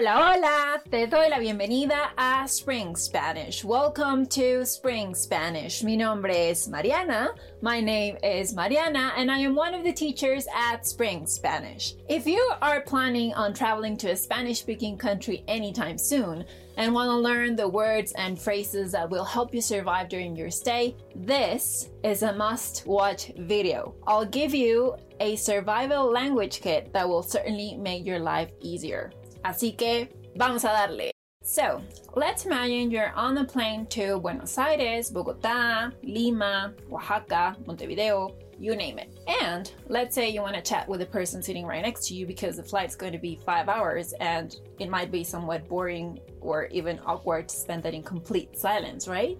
Hola, hola, te doy la bienvenida a Spring Spanish. Welcome to Spring Spanish. Mi nombre es Mariana. My name is Mariana, and I am one of the teachers at Spring Spanish. If you are planning on traveling to a Spanish speaking country anytime soon and want to learn the words and phrases that will help you survive during your stay, this is a must watch video. I'll give you a survival language kit that will certainly make your life easier. Así que vamos a darle. So, let's imagine you're on a plane to Buenos Aires, Bogotá, Lima, Oaxaca, Montevideo, you name it. And let's say you want to chat with the person sitting right next to you because the flight's going to be five hours and it might be somewhat boring or even awkward to spend that in complete silence, right?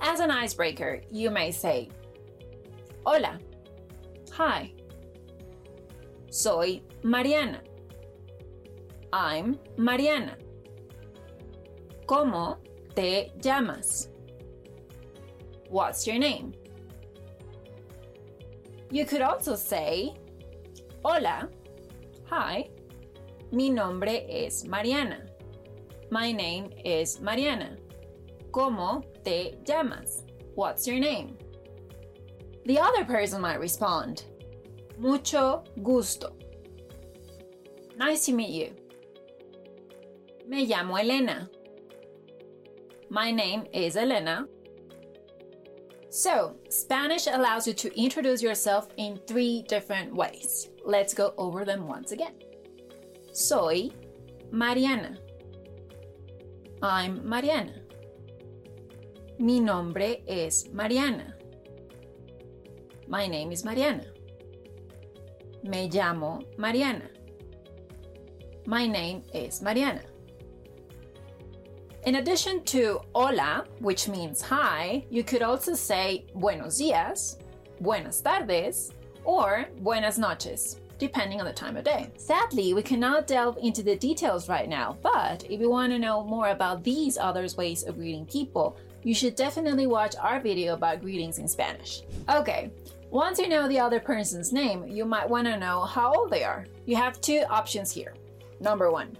As an icebreaker, you may say, Hola. Hi. Soy Mariana. I'm Mariana. ¿Cómo te llamas? What's your name? You could also say, Hola, hi, mi nombre es Mariana. My name is Mariana. ¿Cómo te llamas? What's your name? The other person might respond, Mucho gusto. Nice to meet you. Me llamo Elena. My name is Elena. So, Spanish allows you to introduce yourself in three different ways. Let's go over them once again. Soy Mariana. I'm Mariana. Mi nombre es Mariana. My name is Mariana. Me llamo Mariana. My name is Mariana. In addition to hola, which means hi, you could also say buenos dias, buenas tardes, or buenas noches, depending on the time of day. Sadly, we cannot delve into the details right now, but if you want to know more about these other ways of greeting people, you should definitely watch our video about greetings in Spanish. Okay, once you know the other person's name, you might want to know how old they are. You have two options here. Number one,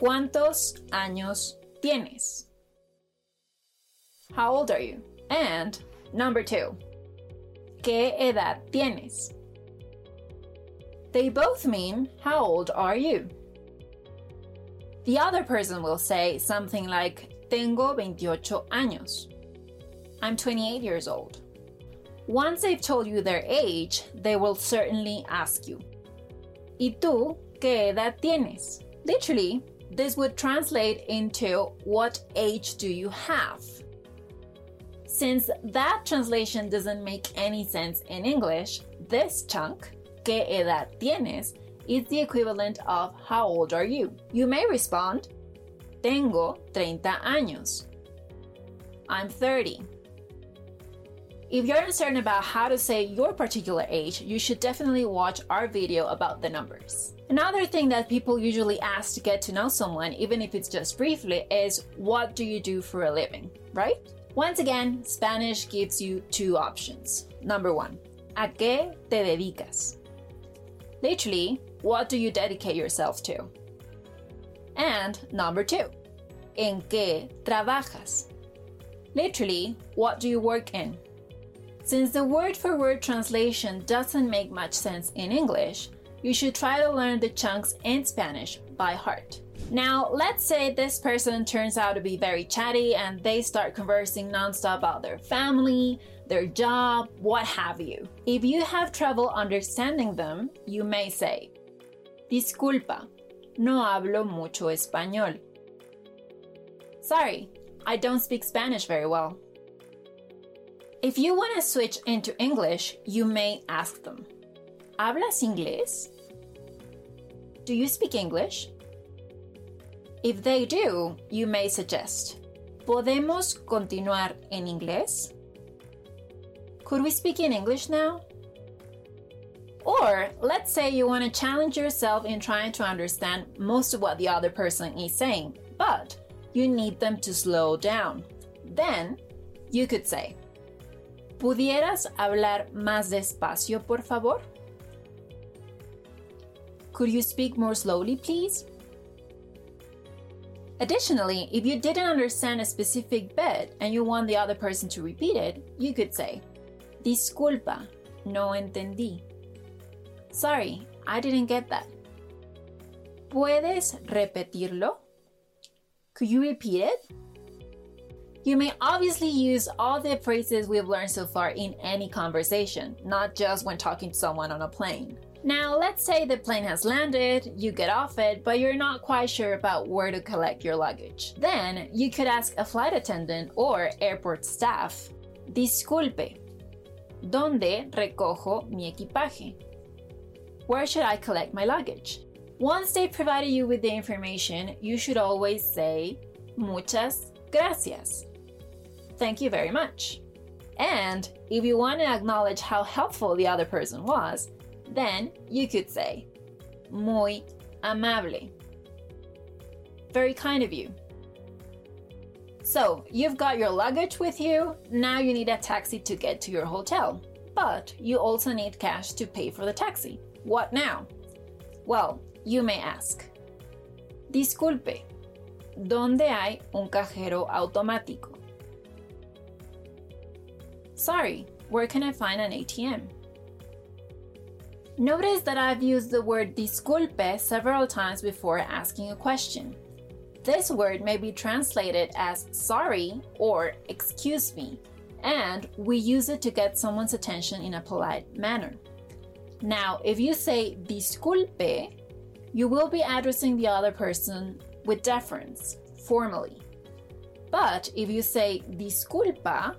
¿cuántos años tienes? How old are you? And number two, ¿qué edad tienes? They both mean how old are you? The other person will say something like Tengo 28 años. I'm 28 years old. Once they've told you their age, they will certainly ask you, ¿Y tú qué edad tienes? Literally, this would translate into what age do you have? Since that translation doesn't make any sense in English, this chunk, ¿qué edad tienes? is the equivalent of how old are you? You may respond, Tengo 30 años. I'm 30. If you're uncertain about how to say your particular age, you should definitely watch our video about the numbers. Another thing that people usually ask to get to know someone, even if it's just briefly, is what do you do for a living, right? Once again, Spanish gives you two options. Number one, ¿a qué te dedicas? Literally, what do you dedicate yourself to? And number two, ¿en qué trabajas? Literally, what do you work in? Since the word for word translation doesn't make much sense in English, you should try to learn the chunks in Spanish by heart. Now, let's say this person turns out to be very chatty and they start conversing nonstop about their family, their job, what have you. If you have trouble understanding them, you may say, Disculpa, no hablo mucho español. Sorry, I don't speak Spanish very well. If you want to switch into English, you may ask them ¿Hablas inglés? Do you speak English? If they do, you may suggest ¿Podemos continuar en inglés? Could we speak in English now? Or let's say you want to challenge yourself in trying to understand most of what the other person is saying, but you need them to slow down. Then you could say, ¿Pudieras hablar más despacio, por favor? Could you speak more slowly, please? Additionally, if you didn't understand a specific bit and you want the other person to repeat it, you could say, Disculpa, no entendí. Sorry, I didn't get that. ¿Puedes repetirlo? Could you repeat it? You may obviously use all the phrases we've learned so far in any conversation, not just when talking to someone on a plane. Now, let's say the plane has landed, you get off it, but you're not quite sure about where to collect your luggage. Then, you could ask a flight attendant or airport staff, Disculpe, ¿dónde recojo mi equipaje? Where should I collect my luggage? Once they provided you with the information, you should always say, Muchas gracias. Thank you very much. And if you want to acknowledge how helpful the other person was, then you could say, Muy amable. Very kind of you. So, you've got your luggage with you, now you need a taxi to get to your hotel. But you also need cash to pay for the taxi. What now? Well, you may ask, Disculpe, ¿dónde hay un cajero automático? Sorry, where can I find an ATM? Notice that I've used the word disculpe several times before asking a question. This word may be translated as sorry or excuse me, and we use it to get someone's attention in a polite manner. Now, if you say disculpe, you will be addressing the other person with deference, formally. But if you say disculpa,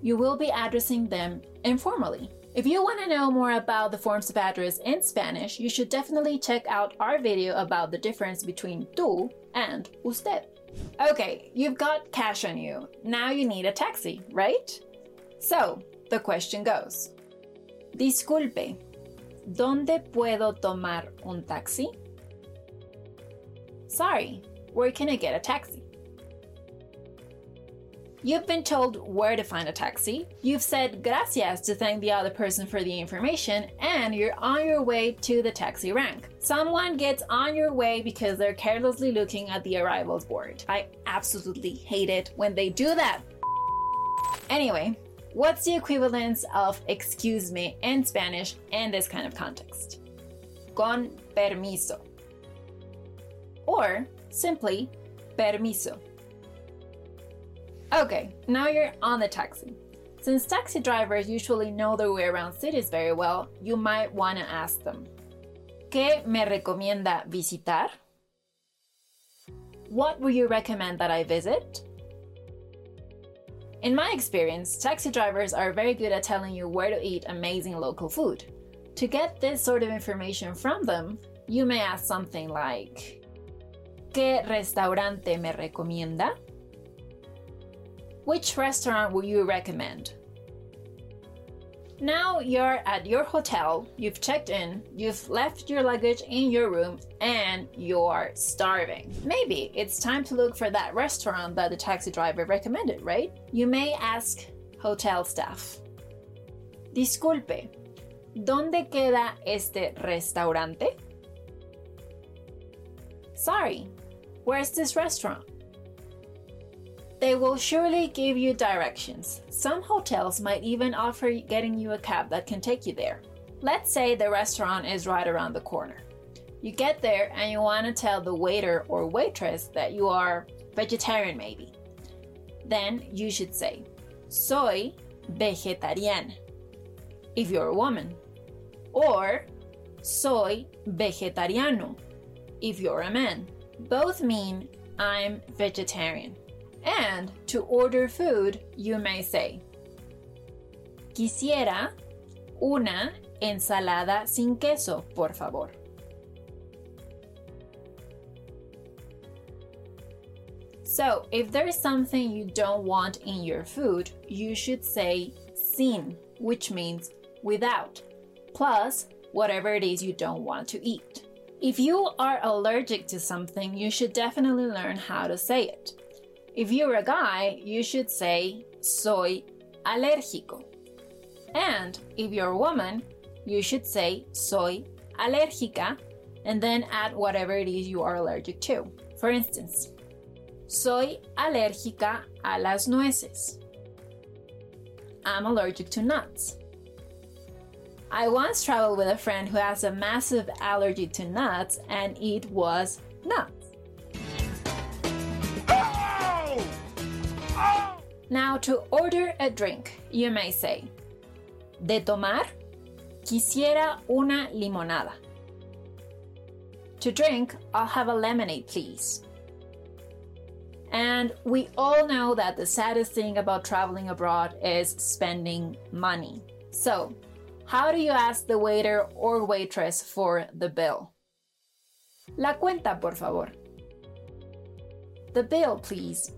you will be addressing them informally. If you want to know more about the forms of address in Spanish, you should definitely check out our video about the difference between tú and usted. Okay, you've got cash on you. Now you need a taxi, right? So, the question goes Disculpe, ¿dónde puedo tomar un taxi? Sorry, where can I get a taxi? You've been told where to find a taxi, you've said gracias to thank the other person for the information, and you're on your way to the taxi rank. Someone gets on your way because they're carelessly looking at the arrivals board. I absolutely hate it when they do that. Anyway, what's the equivalence of excuse me in Spanish in this kind of context? Con permiso. Or simply permiso. Okay, now you're on the taxi. Since taxi drivers usually know their way around cities very well, you might want to ask them ¿Qué me recomienda visitar? What would you recommend that I visit? In my experience, taxi drivers are very good at telling you where to eat amazing local food. To get this sort of information from them, you may ask something like ¿Qué restaurante me recomienda? Which restaurant would you recommend? Now you're at your hotel, you've checked in, you've left your luggage in your room, and you're starving. Maybe it's time to look for that restaurant that the taxi driver recommended, right? You may ask hotel staff Disculpe, ¿dónde queda este restaurante? Sorry, where's this restaurant? They will surely give you directions. Some hotels might even offer getting you a cab that can take you there. Let's say the restaurant is right around the corner. You get there and you want to tell the waiter or waitress that you are vegetarian, maybe. Then you should say, Soy vegetariana, if you're a woman. Or, Soy vegetariano, if you're a man. Both mean I'm vegetarian. And to order food, you may say, Quisiera una ensalada sin queso, por favor. So, if there is something you don't want in your food, you should say sin which means without, plus whatever it is you don't want to eat. If you are allergic to something, you should definitely learn how to say it. If you're a guy, you should say soy alérgico. And if you're a woman, you should say soy alérgica and then add whatever it is you are allergic to. For instance, soy alérgica a las nueces. I'm allergic to nuts. I once traveled with a friend who has a massive allergy to nuts, and it was nuts. Now, to order a drink, you may say, De tomar, quisiera una limonada. To drink, I'll have a lemonade, please. And we all know that the saddest thing about traveling abroad is spending money. So, how do you ask the waiter or waitress for the bill? La cuenta, por favor. The bill, please.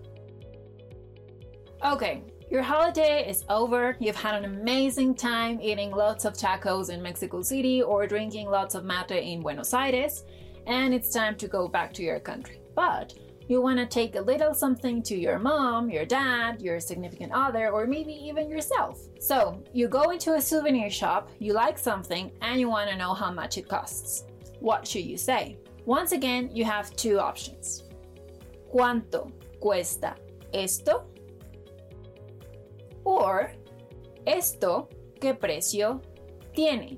Okay, your holiday is over. You've had an amazing time eating lots of tacos in Mexico City or drinking lots of mate in Buenos Aires, and it's time to go back to your country. But you want to take a little something to your mom, your dad, your significant other, or maybe even yourself. So, you go into a souvenir shop, you like something, and you want to know how much it costs. What should you say? Once again, you have two options. ¿Cuánto cuesta esto? Or, ¿esto qué precio tiene?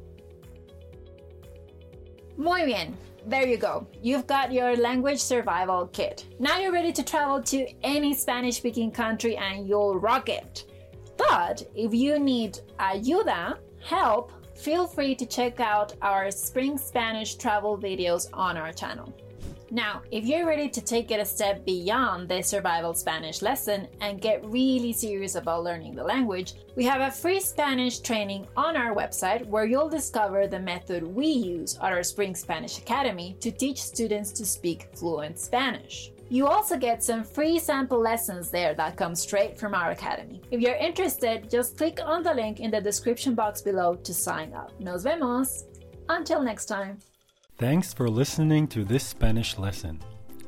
Muy bien. There you go. You've got your language survival kit. Now you're ready to travel to any Spanish speaking country and you'll rock it. But if you need ayuda, help, feel free to check out our Spring Spanish travel videos on our channel. Now, if you're ready to take it a step beyond the survival Spanish lesson and get really serious about learning the language, we have a free Spanish training on our website where you'll discover the method we use at our Spring Spanish Academy to teach students to speak fluent Spanish. You also get some free sample lessons there that come straight from our academy. If you're interested, just click on the link in the description box below to sign up. Nos vemos! Until next time. Thanks for listening to this Spanish lesson.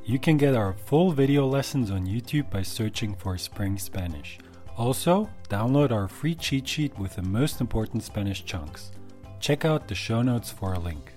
You can get our full video lessons on YouTube by searching for Spring Spanish. Also, download our free cheat sheet with the most important Spanish chunks. Check out the show notes for a link.